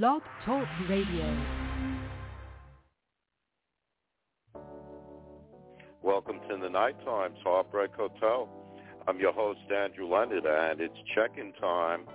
Blog Talk Radio. Welcome to the Nighttime Heartbreak Hotel. I'm your host, Andrew Leonard, and it's check-in time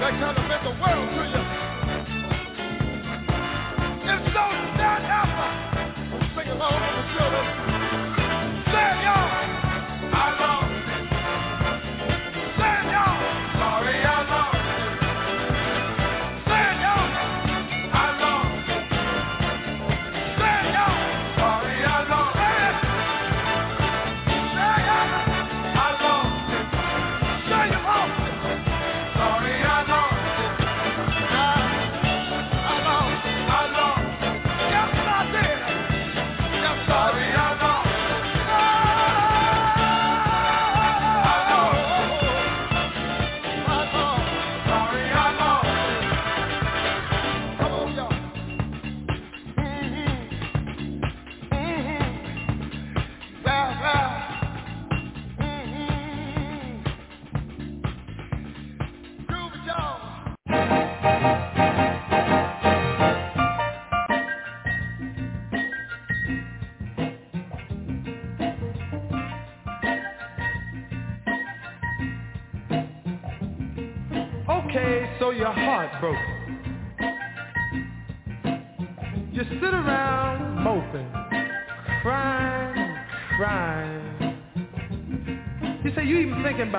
That kind of meant the world to you. It's no stand up. Sing along with the children.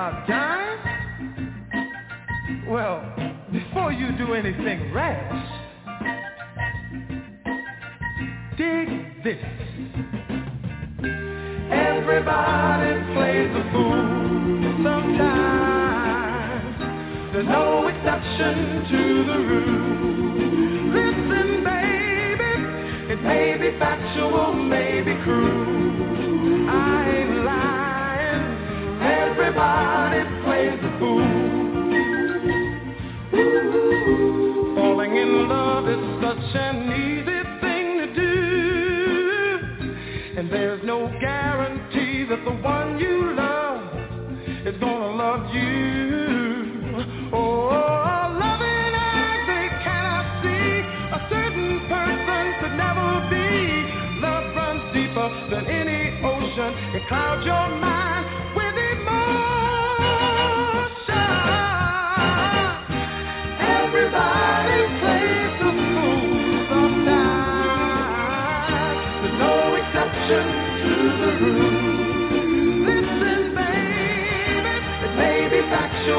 about? Well, before you do anything rash, dig this. Everybody plays a fool sometimes. There's no exception to the rule. Listen, baby, it may be factual, may be cruel. I ain't lying. Everybody plays the fool. Ooh. Falling in love is such an easy thing to do. And there's no guarantee that the one you love is gonna love you. Oh. than any ocean. It clouds your mind.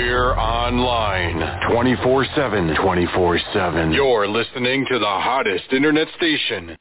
We're online 24-7, 24-7. You're listening to the hottest internet station.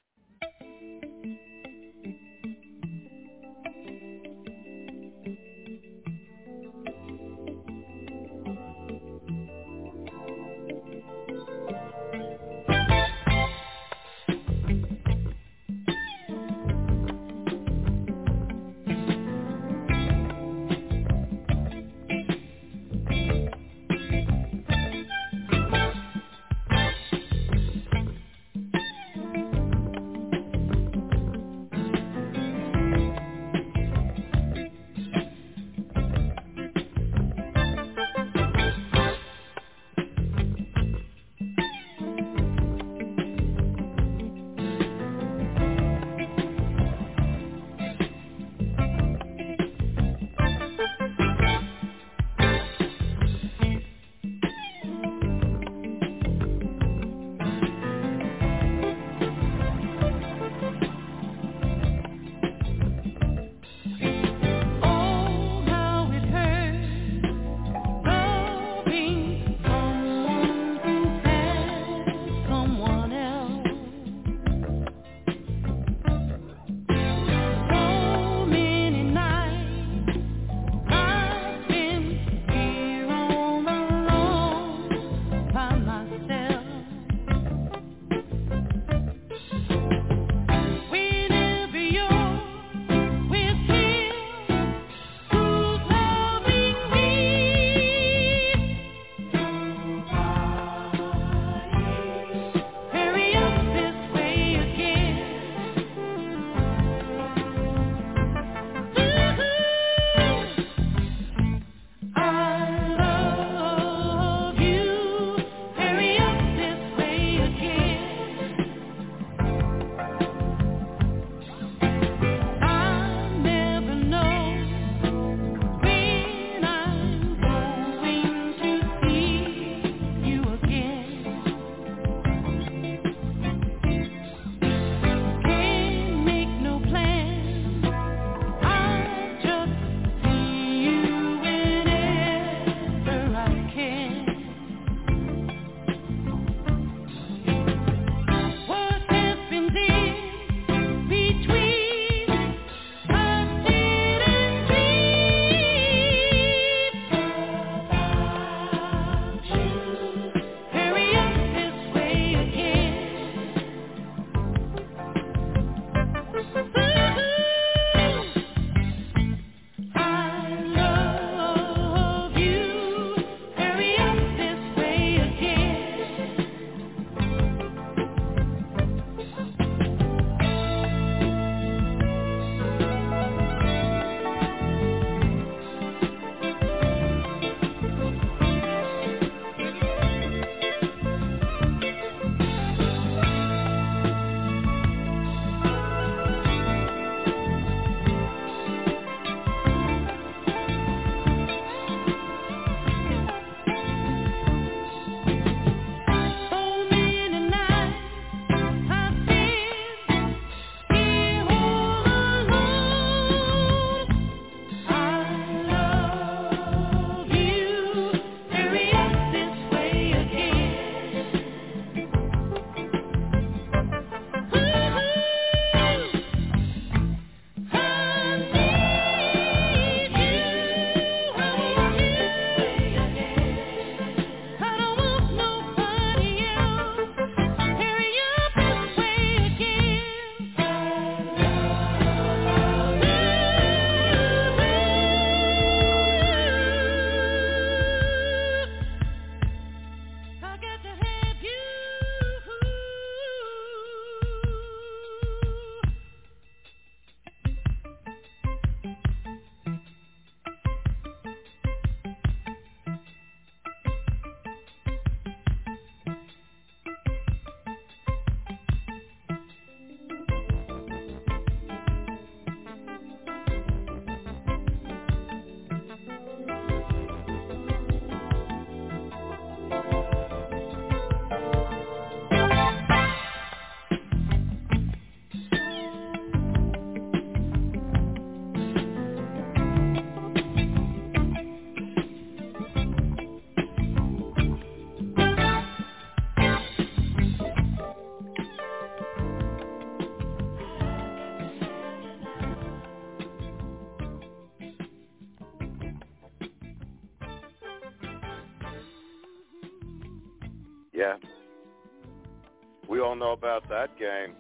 All know about that game.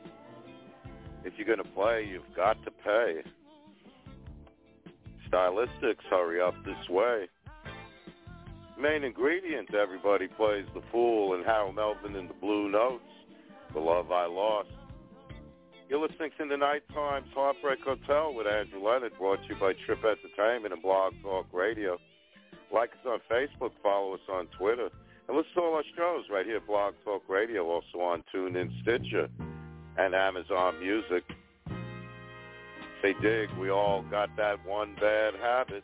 If you're going to play, you've got to pay. Stylistics, hurry up this way. Main ingredient, everybody plays the fool and Harold Melvin in the Blue Notes, The Love I Lost. You're listening to the Night Times Heartbreak Hotel with Andrew Leonard, brought to you by Trip Entertainment and Blog Talk Radio. Like us on Facebook, follow us on Twitter, and listen to all our shows right here Blog Talk Radio, also on TuneIn, Stitcher, and Amazon Music. Say dig, we all got that one bad habit.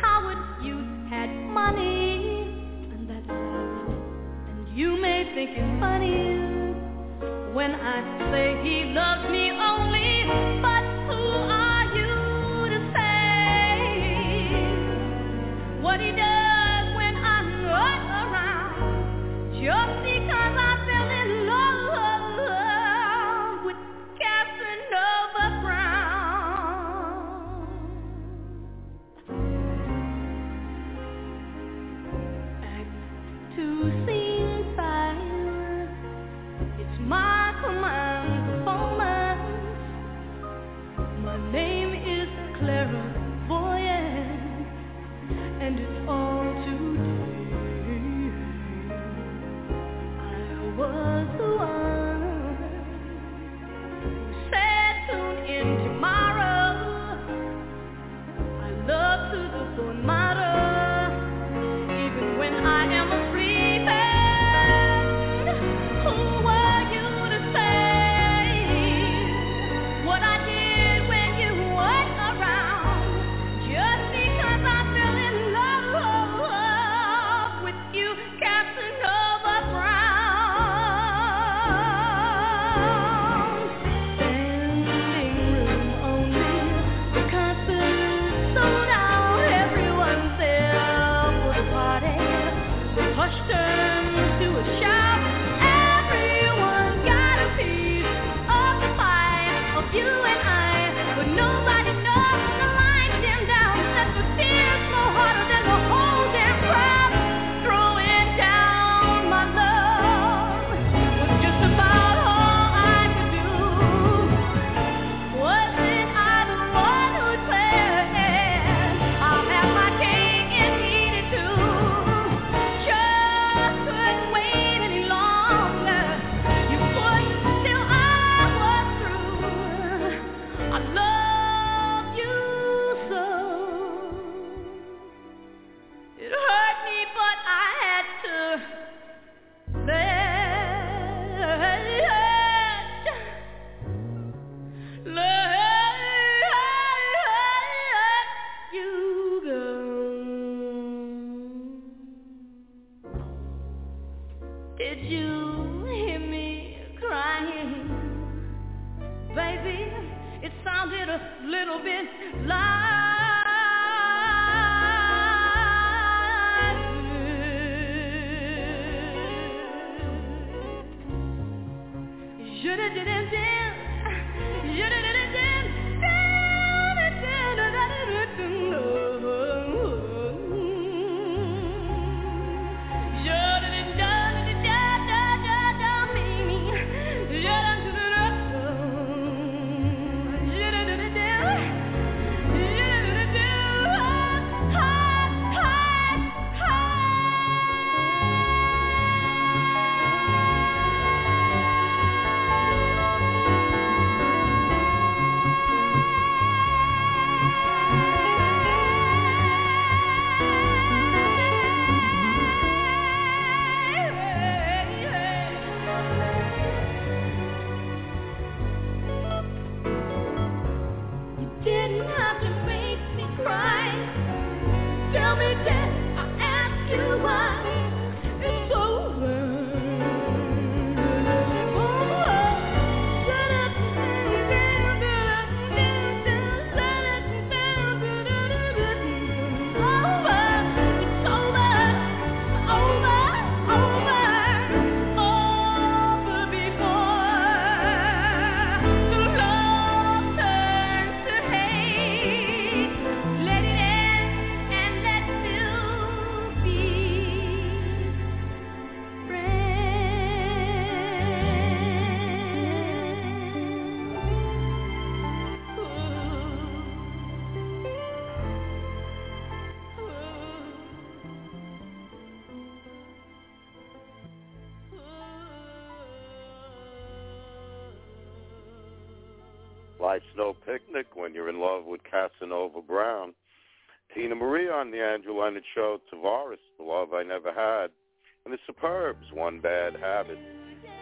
Howard Hughes had money and that's love. And you may think it's funny when I say he loves me. Oh, no picnic when you're in love with Casanova Brown. Teena Marie on the Andrew Leonard Show, Tavares, The Love I Never Had, and The Superbs, One Bad Habit.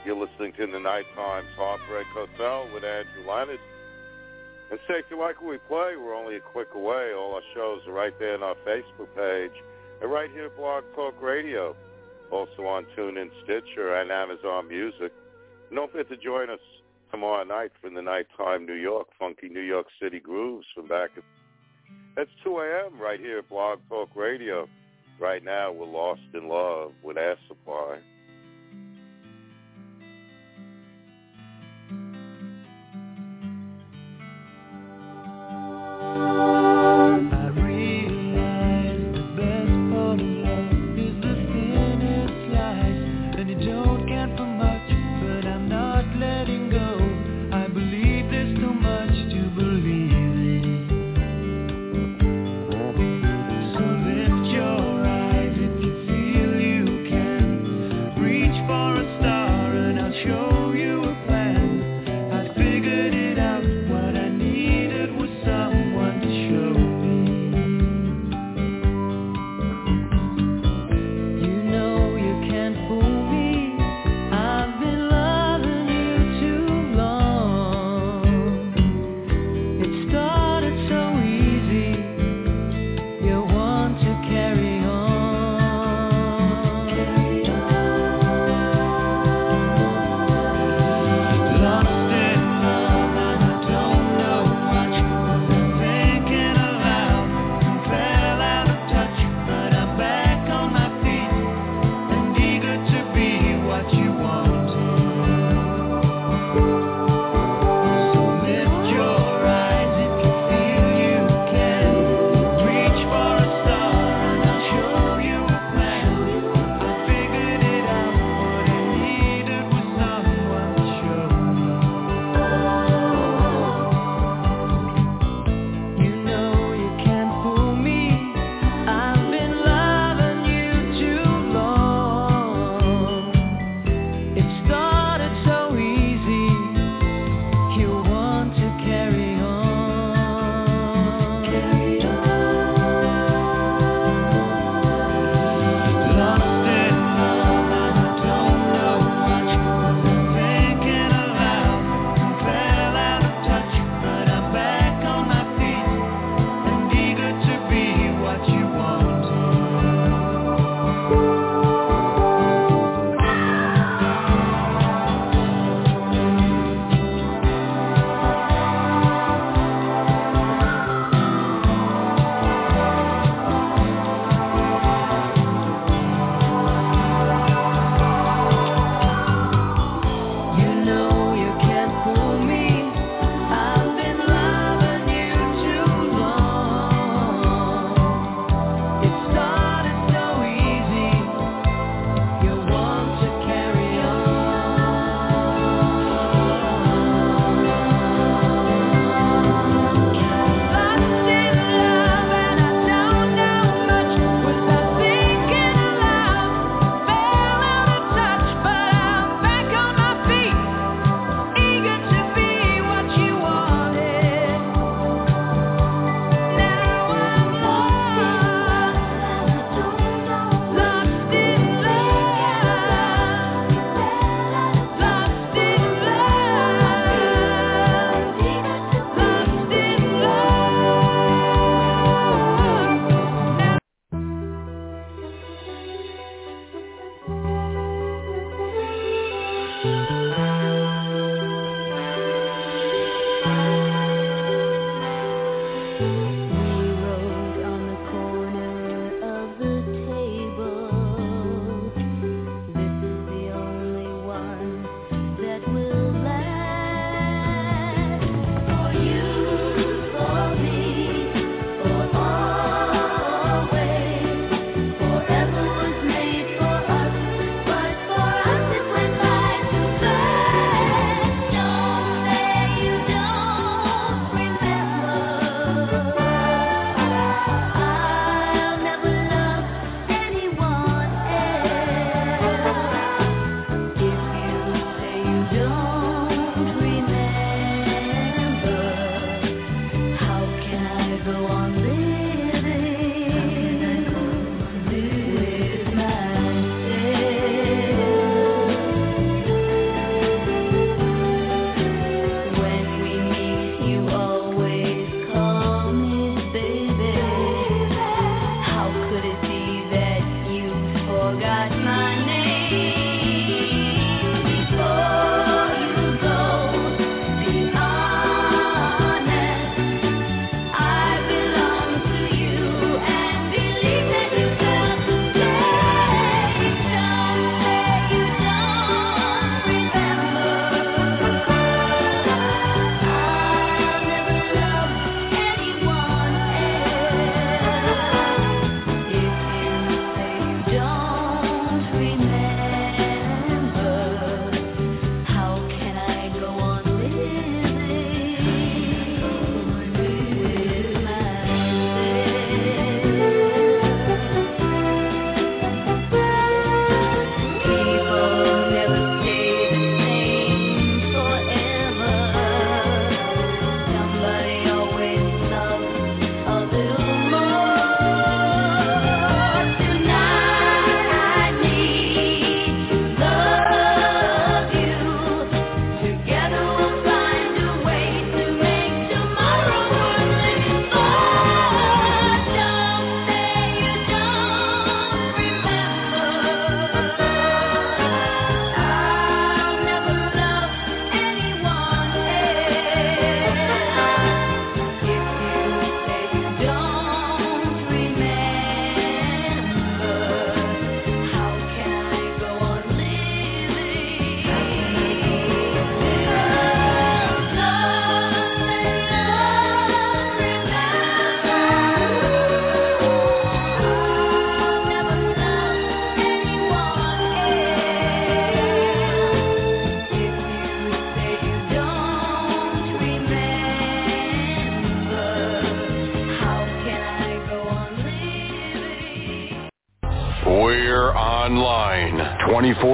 You're listening to the Night Times Heartbreak Hotel with Andrew Leonard. And say, if you like what we play, we're only a click away. All our shows are right there on our Facebook page and right here at Blog Talk Radio. Also on TuneIn, Stitcher, and Amazon Music. And don't forget to join us tomorrow night for the Nighttime New York, funky New York City grooves from back at that's 2 a.m. right here at Blog Talk Radio. Right now, we're lost in love with Air Supply.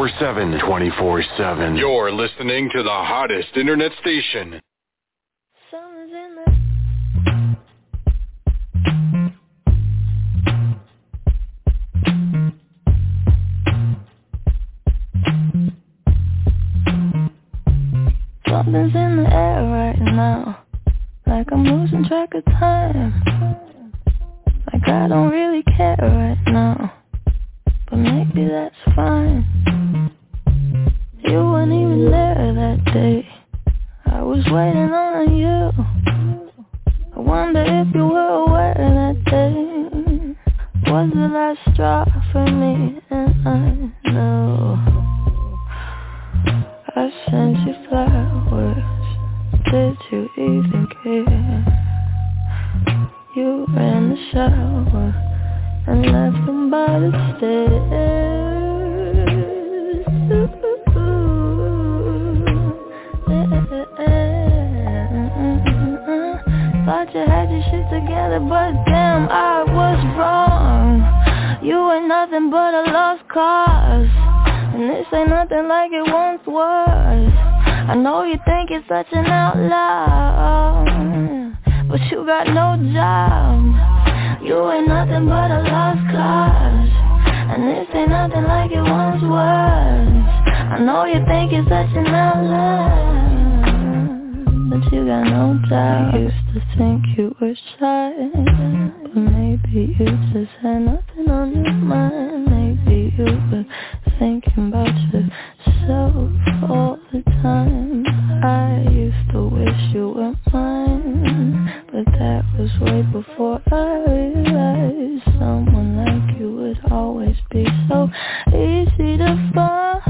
24-7, 24-7. You're listening to the hottest internet station. Summer's in the Something's in the air right now Like I'm losing track of time Like I don't really care right now But maybe that's fine You weren't even there that day. I was waiting on you. I wonder if you were aware that day Was the last straw for me And I know. I sent you flowers. Did you even care? You ran the shower And left them by the stairs You had your shit together But damn, I was wrong. You ain't nothing but a lost cause. And this ain't nothing like it once was. I know you think you're such an outlaw But you got no job. You ain't nothing but a lost cause. And this ain't nothing like it once was. I know you think you're such an outlaw you got no job. I used to think you were shy, but maybe you just had nothing on your mind. Maybe you were thinking about yourself all the time. I used to wish you were mine, but that was way before I realized someone like you would always be so easy to find.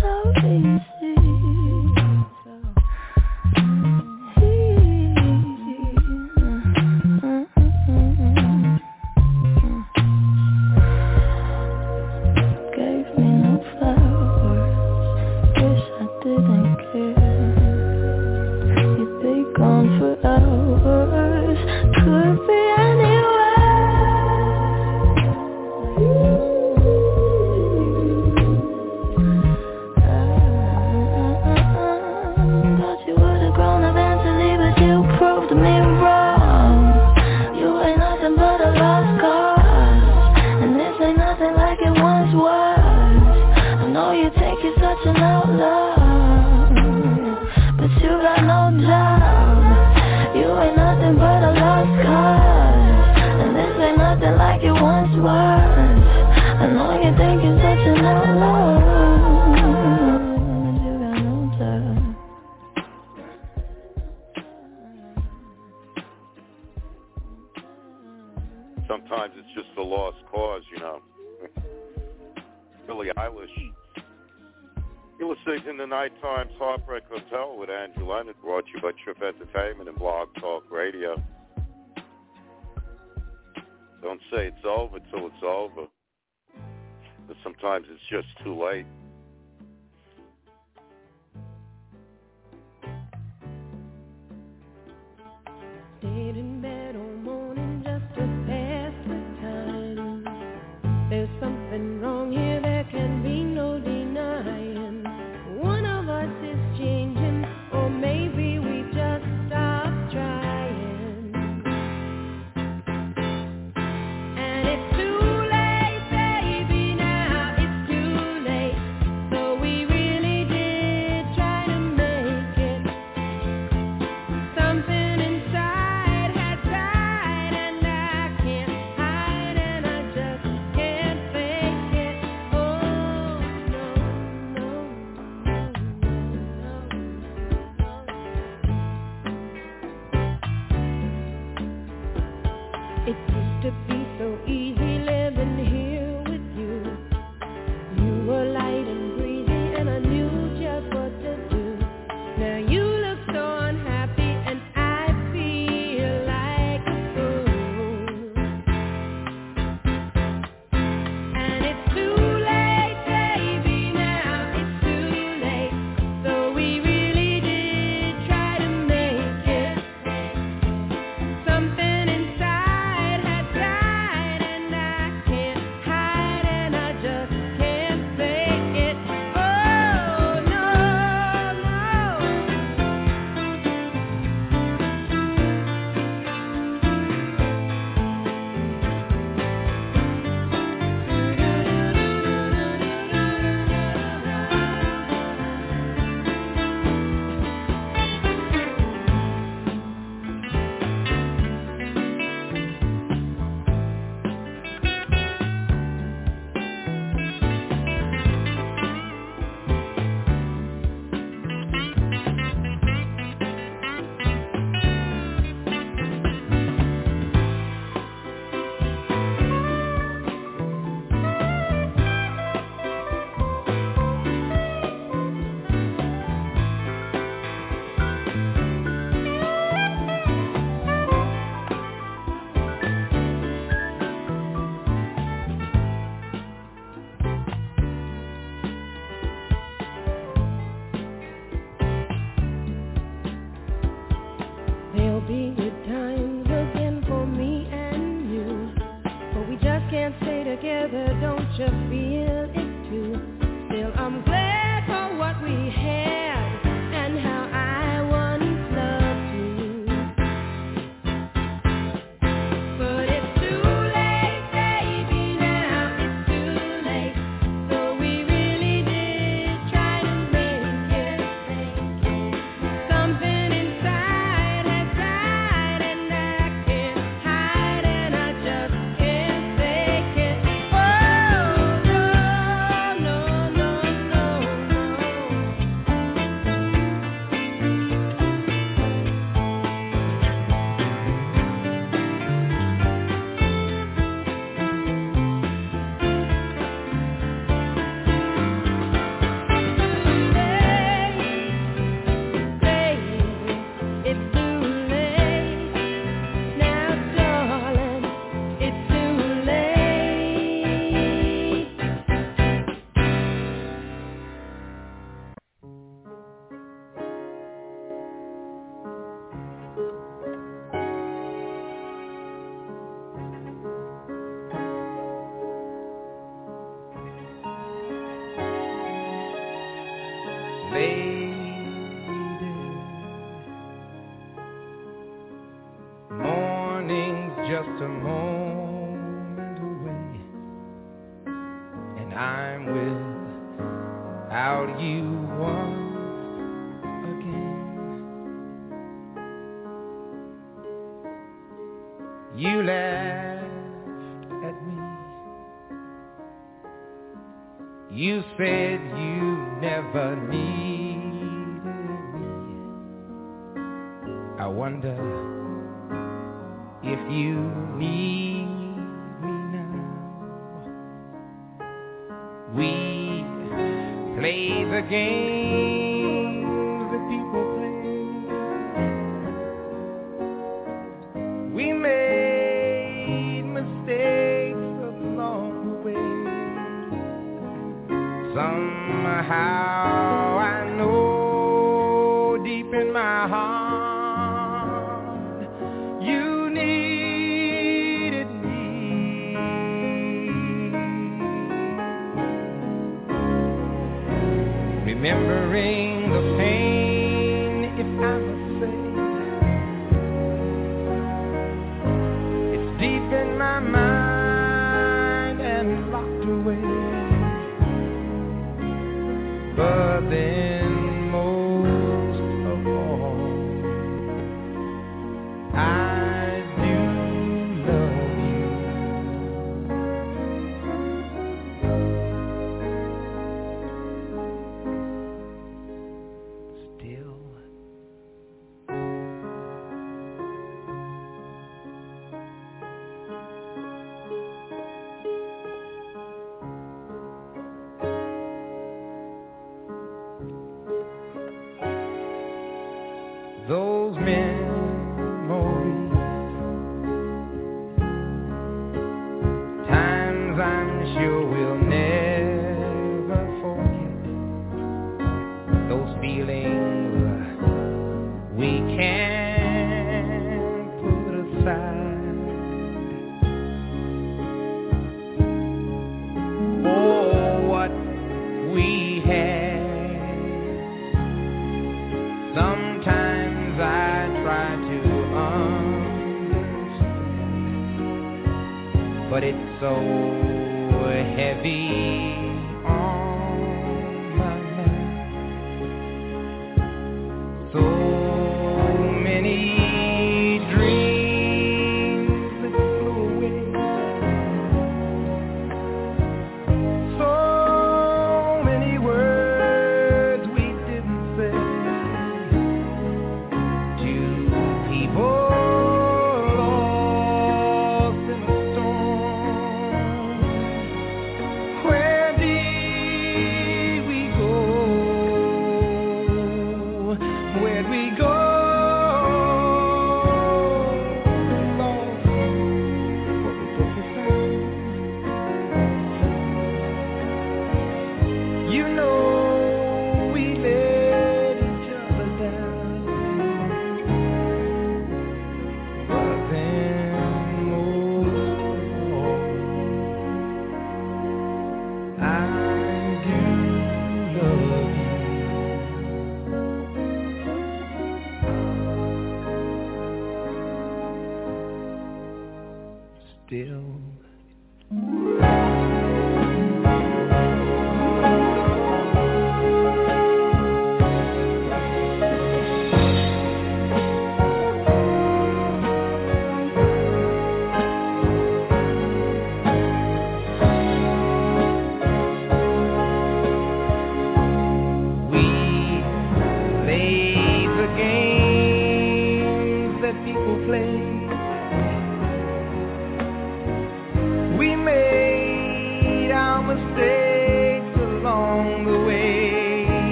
So easy.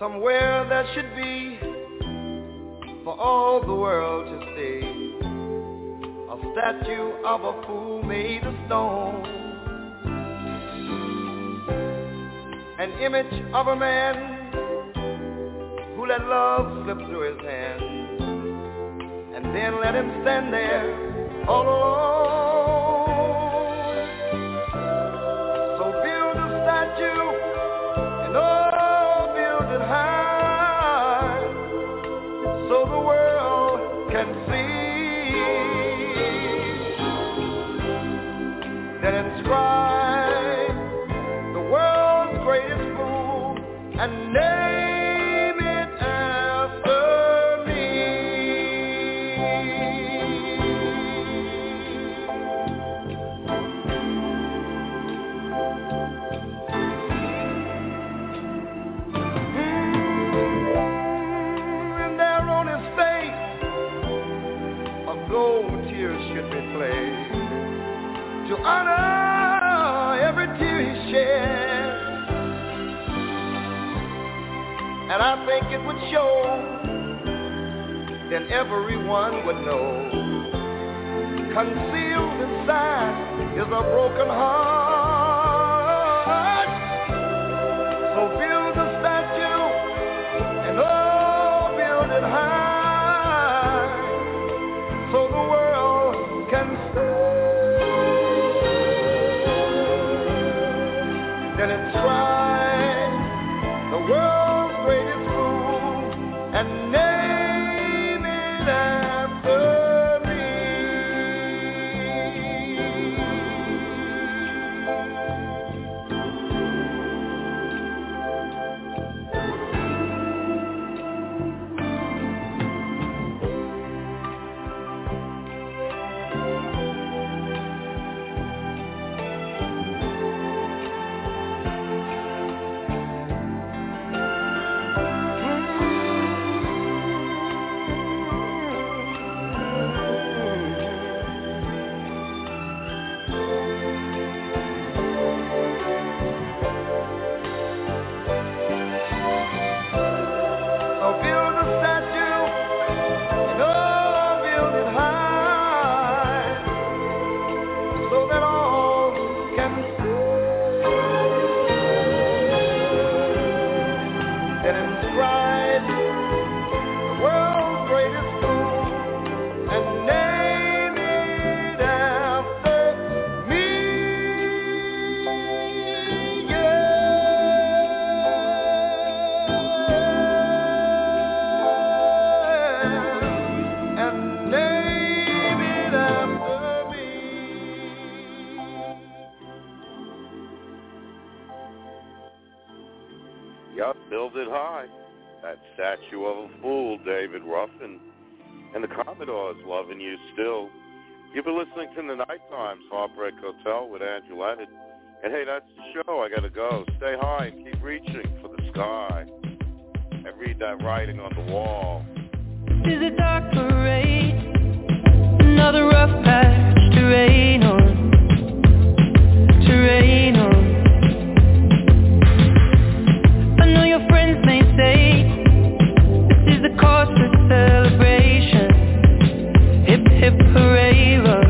Somewhere that should be for all the world to see. A statue of a fool made of stone. An image of a man who let love slip through his hands and then let him stand there all alone. So build a statue And I think it would show, then everyone would know. Concealed inside is a broken heart. So build a statue and oh, build it high listening to the Night Times Heartbreak Hotel with Andrew Leonard. And hey, that's the show. I gotta go. Stay high and keep reaching for the sky. And read that writing on the wall. is a dark parade Another rough patch to rain on To rain on I know your friends may say This is the cause for celebration Hip hip hooray run